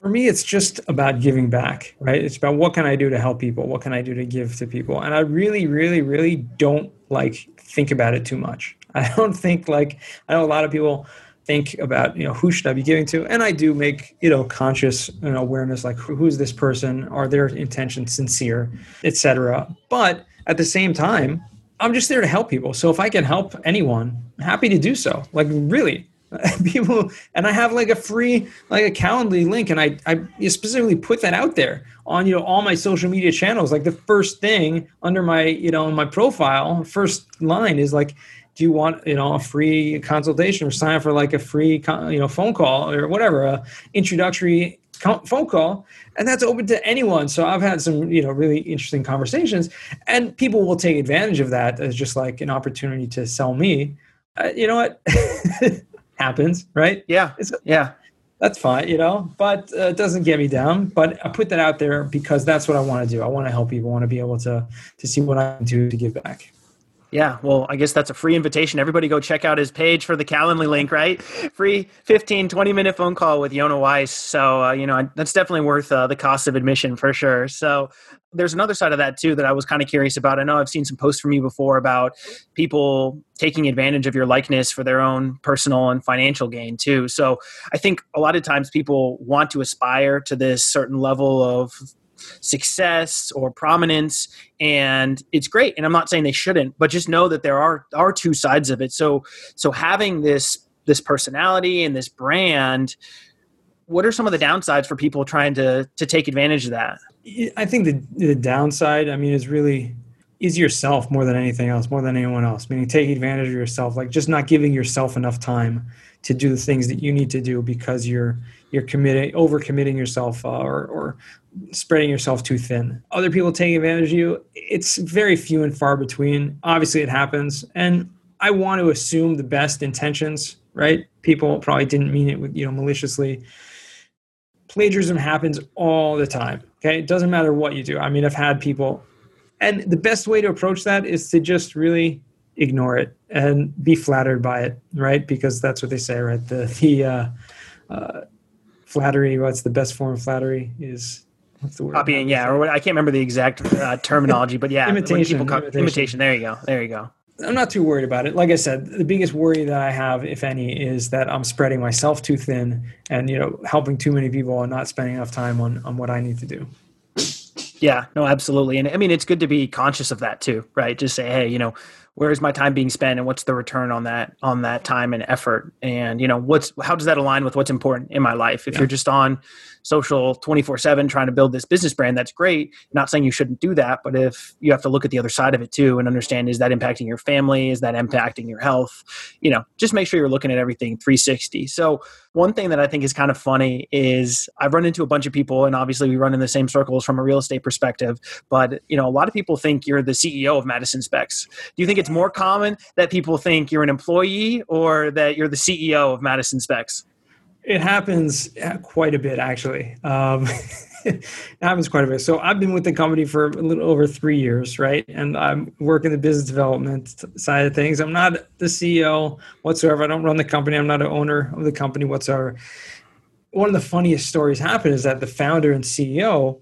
For me, it's just about giving back, right? It's about what can I do to help people? What can I do to give to people? And I really, really, really don't like think about it too much. I don't think like I know a lot of people think about you know who should I be giving to, and I do make you know conscious you know, awareness like who's this person, are their intentions sincere, etc. But at the same time, I'm just there to help people. So if I can help anyone, happy to do so. Like really, people and i have like a free like a calendly link and i i specifically put that out there on you know all my social media channels. Like the first thing under my you know my profile first line is like do you want you know a free consultation or sign up for like a free you know phone call or whatever a introductory phone call? And that's open to anyone. So i've had some you know really interesting conversations and people will take advantage of that as just like an opportunity to sell me. Uh, you know what happens, right? Yeah. It's, yeah. That's fine, you know, but uh, it doesn't get me down. But I put that out there because that's what I want to do. I want to help people. I want to be able to to see what I can do to give back. Yeah, well, I guess that's a free invitation. Everybody go check out his page for the Calendly link, right? Free 15, 20 minute phone call with Yonah Weiss. So, uh, you know, that's definitely worth uh, the cost of admission for sure. So, there's another side of that too that I was kind of curious about. I know I've seen some posts from you before about people taking advantage of your likeness for their own personal and financial gain too. So, I think a lot of times people want to aspire to this certain level of success or prominence and it's great. And i'm not saying they shouldn't but just know that there are are two sides of it. So so having this this personality and this brand what are some of the downsides for people trying to to take advantage of that? I think the the downside i mean is really is yourself more than anything else more than anyone else. Meaning taking advantage of yourself like just not giving yourself enough time to do the things that you need to do because you're you're committing over committing yourself uh, or, or spreading yourself too thin. Other people taking advantage of you, it's very few and far between. Obviously, it happens. And I want to assume the best intentions, right? People probably didn't mean it with, you know, maliciously. Plagiarism happens all the time. Okay. It doesn't matter what you do. I mean, I've had people, and the best way to approach that is to just really ignore it and be flattered by it, right? Because that's what they say, right? The, the, uh, uh, flattery, what's the best form of flattery is what's the word? Copying, yeah, or I can't remember the exact uh, terminology, but yeah, imitation, imitation. Imitation. There you go. There you go. I'm not too worried about it. Like I said, the biggest worry that I have, if any, is that I'm spreading myself too thin and you know helping too many people and not spending enough time on on what I need to do. Yeah, no, absolutely. And I mean, it's good to be conscious of that too, right? Just say, hey, you know, where is my time being spent and what's the return on that on that time and effort and you know what's how does that align with what's important in my life if yeah. you're just on social 24/7 trying to build this business brand that's great. Not saying you shouldn't do that but if you have to look at the other side of it too and understand is that impacting your family? Is that impacting your health? You know just make sure you're looking at everything 360 so one thing that I think is kind of funny is I've run into a bunch of people and obviously we run in the same circles from a real estate perspective but you know a lot of people think you're the CEO of Madison Specs. Do you think it's more common that people think you're an employee or that you're the CEO of Madison Specs it happens quite a bit, actually. Um, it happens quite a bit. So I've been with the company for a little over three years, right? And I'm working the business development side of things. I'm not the CEO whatsoever. I don't run the company. I'm not an owner of the company whatsoever. One of the funniest stories happened is that the founder and CEO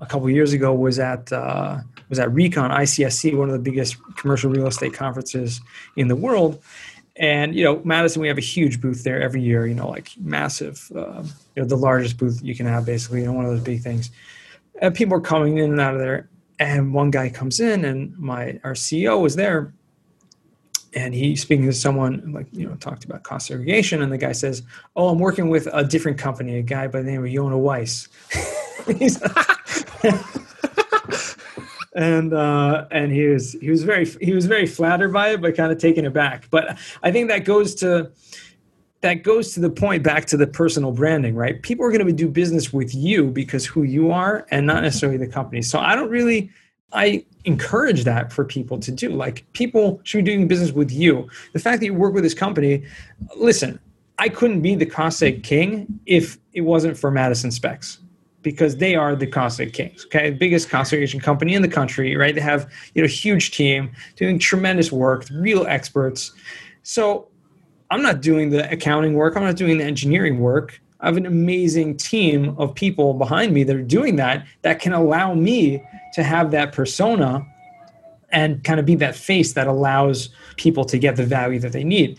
a couple years ago was at uh, was at Recon ICSC, one of the biggest commercial real estate conferences in the world and you know, Madison, we have a huge booth there every year. You know, like massive, uh, you know, the largest booth you can have, basically. You know, one of those big things. And people are coming in and out of there. And one guy comes in, and my our CEO was there, and he's speaking to someone like you know talked about cost segregation, and the guy says, "Oh, I'm working with a different company, a guy by the name of Yonah Weiss." and uh, and he was he was very he was very flattered by it, but kind of taken aback. But I think that goes to that goes to the point back to the personal branding, right? People are going to do business with you because who you are, and not necessarily the company. So I don't really I encourage that for people to do. Like people should be doing business with you. The fact that you work with this company, listen, I couldn't be the cost king if it wasn't for Madison Specs because they are the cost kings. Okay, biggest cost segregation company in the country, right? They have you know huge team doing tremendous work, real experts. So I'm not doing the accounting work. I'm not doing the engineering work. I have an amazing team of people behind me that are doing that that can allow me to have that persona and kind of be that face that allows people to get the value that they need.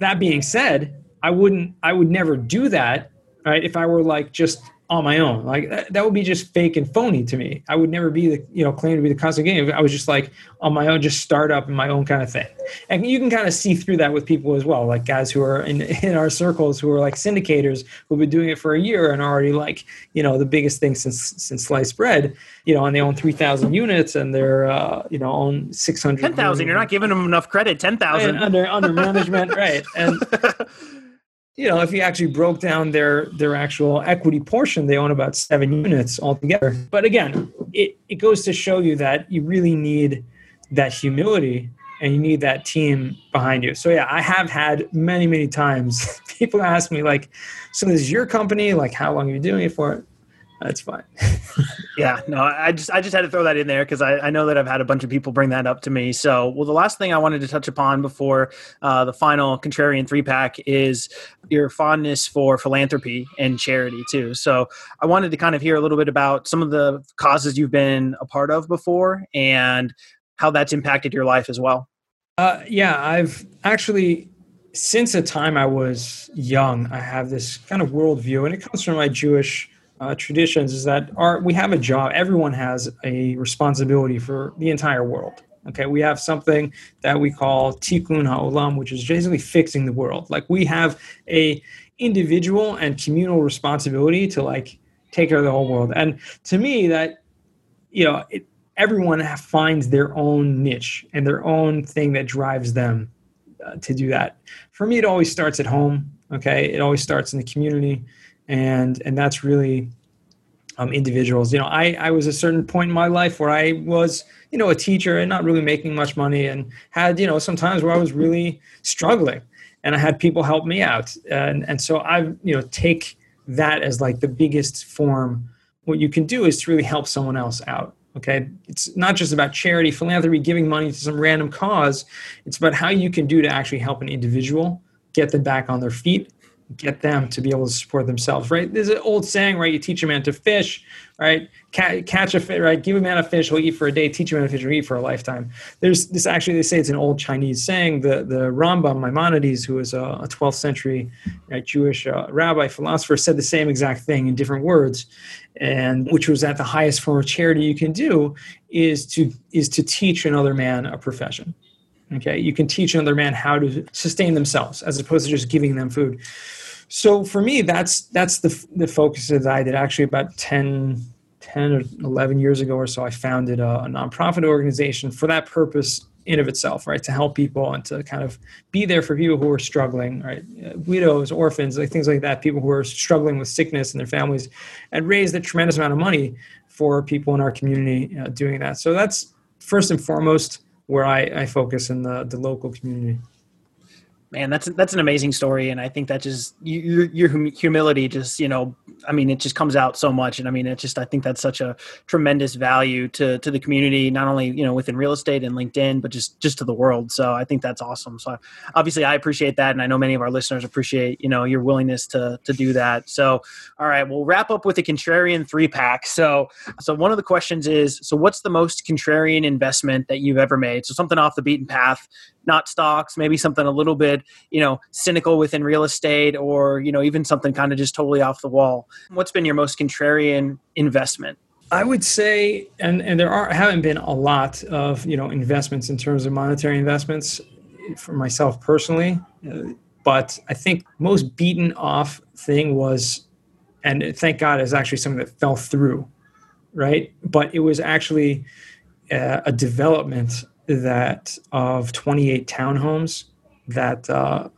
That being said, I wouldn't I would never do that, right? If I were like just on my own. Like that, that, would be just fake and phony to me. I would never be the, you know, claim to be the cost seg king. I was just like on my own, just start up in my own kind of thing. And you can kind of see through that with people as well, like guys who are in, in our circles who are like syndicators who've been doing it for a year and already like, you know, the biggest thing since, since sliced bread, you know, and they own 3,000 units and they're, uh, you know, own 600. 10,000. You're not giving them enough credit. 10,000 under, under management. right. And, you know, if you actually broke down their their actual equity portion, they own about seven units altogether. But again, it, it goes to show you that you really need that humility and you need that team behind you. So yeah, I have had many, many times people ask me like, so this is your company, like how long are you doing it for? That's fine. yeah, no, I just I just had to throw that in there because I, I know that I've had a bunch of people bring that up to me. So, well, the last thing I wanted to touch upon before uh, the final contrarian three pack is your fondness for philanthropy and charity too. So, I wanted to kind of hear a little bit about some of the causes you've been a part of before and how that's impacted your life as well. Uh, yeah, I've actually since the time I was young, I have this kind of worldview, and it comes from my Jewish uh, traditions is that our we have a job. Everyone has a responsibility for the entire world. Okay, we have something that we call tikkun ha'olam, which is basically fixing the world. Like we have a individual and communal responsibility to like take care of the whole world. And to me, that you know, it, everyone finds their own niche and their own thing that drives them uh, to do that. For me, it always starts at home. Okay, it always starts in the community and and that's really um, individuals. You know, I I was a certain point in my life where I was you know a teacher and not really making much money, and had you know some times where I was really struggling, and I had people help me out, and and so I you know take that as like the biggest form. What you can do is to really help someone else out. Okay, it's not just about charity, philanthropy, giving money to some random cause. It's about how you can do to actually help an individual get them back on their feet get them to be able to support themselves, right? There's an old saying, right? You teach a man to fish, right? Catch a fish, right? Give a man a fish, he'll eat for a day. Teach a man a fish, he'll eat for a lifetime. There's this actually, they say it's an old Chinese saying. The the Rambam Maimonides, who was a, a 12th century right, Jewish uh, rabbi philosopher, said the same exact thing in different words, and which was that the highest form of charity you can do is to is to teach another man a profession. Okay, you can teach another man how to sustain themselves as opposed to just giving them food. So for me that's that's the the focus that i did. Actually about 10 10 or 11 years ago or so i founded a, a nonprofit organization for that purpose in of itself right? To help people and to kind of be there for people who are struggling right? Uh, widows orphans like things like that people who are struggling with sickness in their families and raise a tremendous amount of money for people in our community uh, doing that. So that's first and foremost where I, I focus in the, the local community. Man that's that's an amazing story and i think that just your, your humility just you know i mean it just comes out so much and i mean it just i think that's such a tremendous value to to the community not only you know within real estate and linkedin but just just to the world. So i think that's awesome. So obviously i appreciate that and i know many of our listeners appreciate you know your willingness to to do that. So all right we'll wrap up with a contrarian three pack so so one of the questions is so what's the most contrarian investment that you've ever made? So something off the beaten path not stocks, maybe something a little bit, you know, cynical within real estate or, you know, even something kind of just totally off the wall. What's been your most contrarian investment? I would say, and, and there are haven't been a lot of you know investments in terms of monetary investments for myself personally, uh, but I think most beaten off thing was, and thank God, is actually something that fell through, right? But it was actually uh, a development that of 28 townhomes that uh,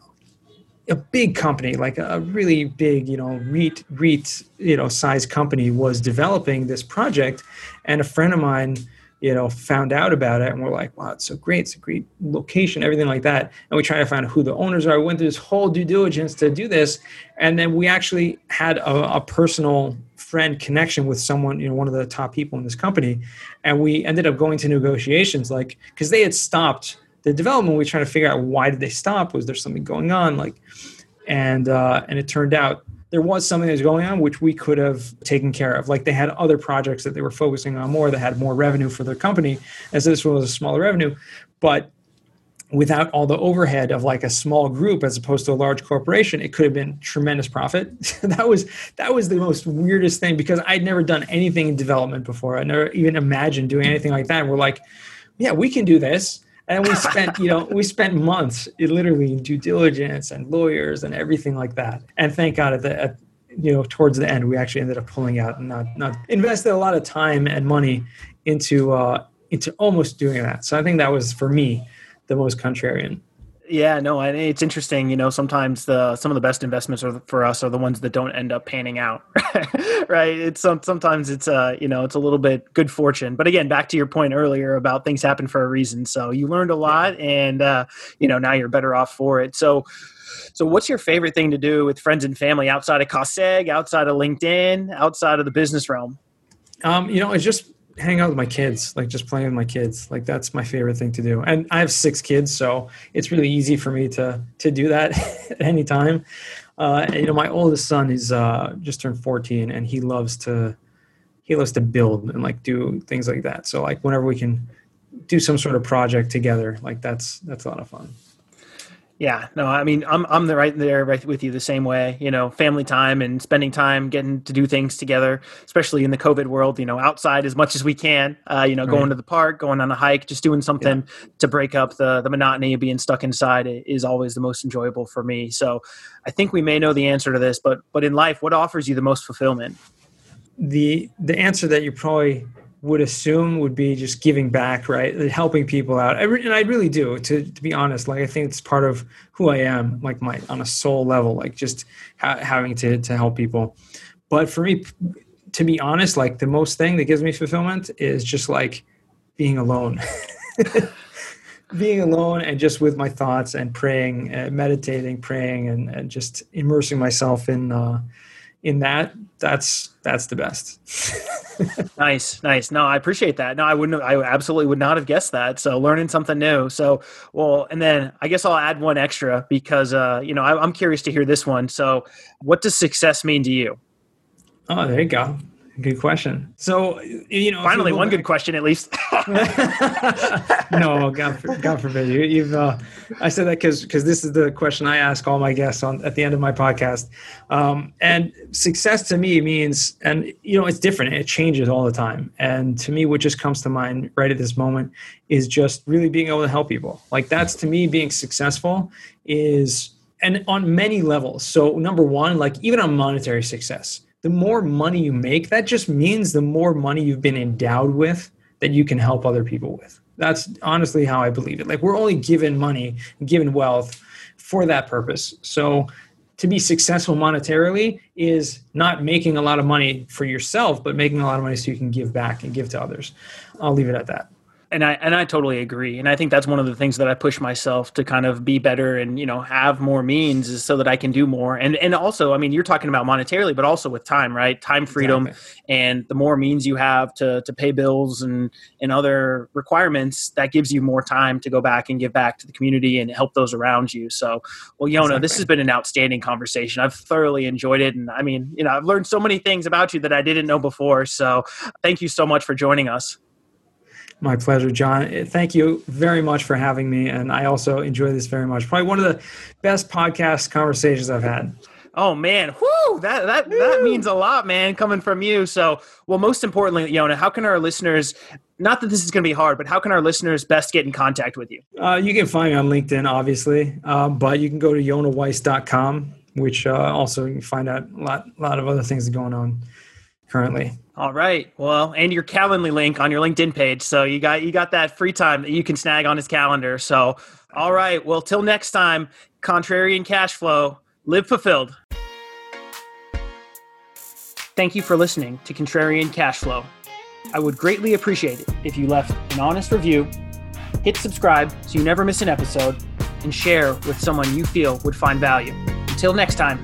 a big company, like a really big, you know, REIT, REIT, you know, size company was developing this project. And a friend of mine, you know, found out about it and we're like, wow, it's so great. It's a great location, everything like that. And we try to find out who the owners are. We went through this whole due diligence to do this. And then we actually had a, a personal friend connection with someone, you know, one of the top people in this company, and we ended up going to negotiations, like because they had stopped the development. We were trying to figure out why did they stop? Was there something going on? Like, and uh, and it turned out there was something that was going on which we could have taken care of. Like they had other projects that they were focusing on more that had more revenue for their company, as this was a smaller revenue, but without all the overhead of like a small group as opposed to a large corporation it could have been tremendous profit that was that was the most weirdest thing because i'd never done anything in development before i never even imagined doing anything like that and we're like yeah we can do this and we spent you know we spent months literally in due diligence and lawyers and everything like that and thank god at the at, you know towards the end we actually ended up pulling out and not not invested a lot of time and money into uh into almost doing that so i think that was for me the most contrarian. Yeah, no, and it's interesting. You know, sometimes the some of the best investments are for us are the ones that don't end up panning out, right? It's some sometimes it's uh you know it's a little bit good fortune, but again, back to your point earlier about things happen for a reason. So you learned a lot, and uh, you know now you're better off for it. So. So, what's your favorite thing to do with friends and family outside of COSEG, outside of LinkedIn, outside of the business realm? Um, you know, it's just hang out with my kids, like just playing with my kids. Like that's my favorite thing to do. And I have six kids, so it's really easy for me to to do that at any time. Uh, and, you know, my oldest son is uh, just turned 14, and he loves to he loves to build and like do things like that. So like whenever we can do some sort of project together, like that's that's a lot of fun. Yeah, no, I mean, I'm I'm the right there right with you the same way. You know, family time and spending time, getting to do things together, especially in the COVID world. You know, outside as much as we can. Uh, you know, right. going to the park, going on a hike, just doing something yeah. to break up the the monotony of being stuck inside is always the most enjoyable for me. So, I think we may know the answer to this, but but in life, what offers you the most fulfillment? The the answer that you probably would assume would be just giving back, right? Helping people out. I re- and I really do, to, to be honest. Like, I think it's part of who I am, like my, on a soul level, like just ha- having to, to help people. But for me, to be honest, like the most thing that gives me fulfillment is just like being alone. being alone and just with my thoughts and praying, and meditating, praying, and, and just immersing myself in, uh, in that, that's, that's the best. nice, nice. No, I appreciate that. No, I wouldn't. I absolutely would not have guessed that. So learning something new. So well, and then I guess I'll add one extra because uh, you know I, I'm curious to hear this one. So, what does success mean to you? Oh, there you go. Good question. So, you know, finally, one back, good question at least. no, God, God forbid. You, have uh, I said that because because this is the question I ask all my guests on at the end of my podcast. Um, and success to me means, and you know, it's different. It changes all the time. And to me, what just comes to mind right at this moment is just really being able to help people. Like that's to me being successful is, and on many levels. So number one, like even on monetary success the more money you make, that just means the more money you've been endowed with that you can help other people with. That's honestly how I believe it. Like we're only given money, given wealth for that purpose. So to be successful monetarily is not making a lot of money for yourself, but making a lot of money so you can give back and give to others. I'll leave it at that and I and I totally agree. And I think that's one of the things that I push myself to kind of be better and you know have more means is so that I can do more. And and also, I mean, you're talking about monetarily, but also with time, right? Time freedom, exactly. and the more means you have to to pay bills and and other requirements, that gives you more time to go back and give back to the community and help those around you. So, well, Yonah, exactly. this has been an outstanding conversation. I've thoroughly enjoyed it, and I mean, you know, I've learned so many things about you that I didn't know before. So, thank you so much for joining us. My pleasure, John. Thank you very much for having me. And I also enjoy this very much. Probably one of the best podcast conversations I've had. Oh man, whoo! That that Woo. that means a lot, man, coming from you. So, well, most importantly, Yonah, how can our listeners? Not that this is going to be hard, but how can our listeners best get in contact with you? Uh, you can find me on LinkedIn, obviously, um, but you can go to yonahweiss.com, which uh, also you can find out a lot, lot of other things going on currently. All right. Well, and your Calendly link on your LinkedIn page. So you got you got that free time that you can snag on his calendar. So all right. Well, till next time, contrarian cash flow, live fulfilled. Thank you for listening to Contrarian Cash Flow. I would greatly appreciate it if you left an honest review, hit subscribe so you never miss an episode, and share with someone you feel would find value. Until next time,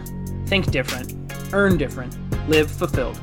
think different, earn different, live fulfilled.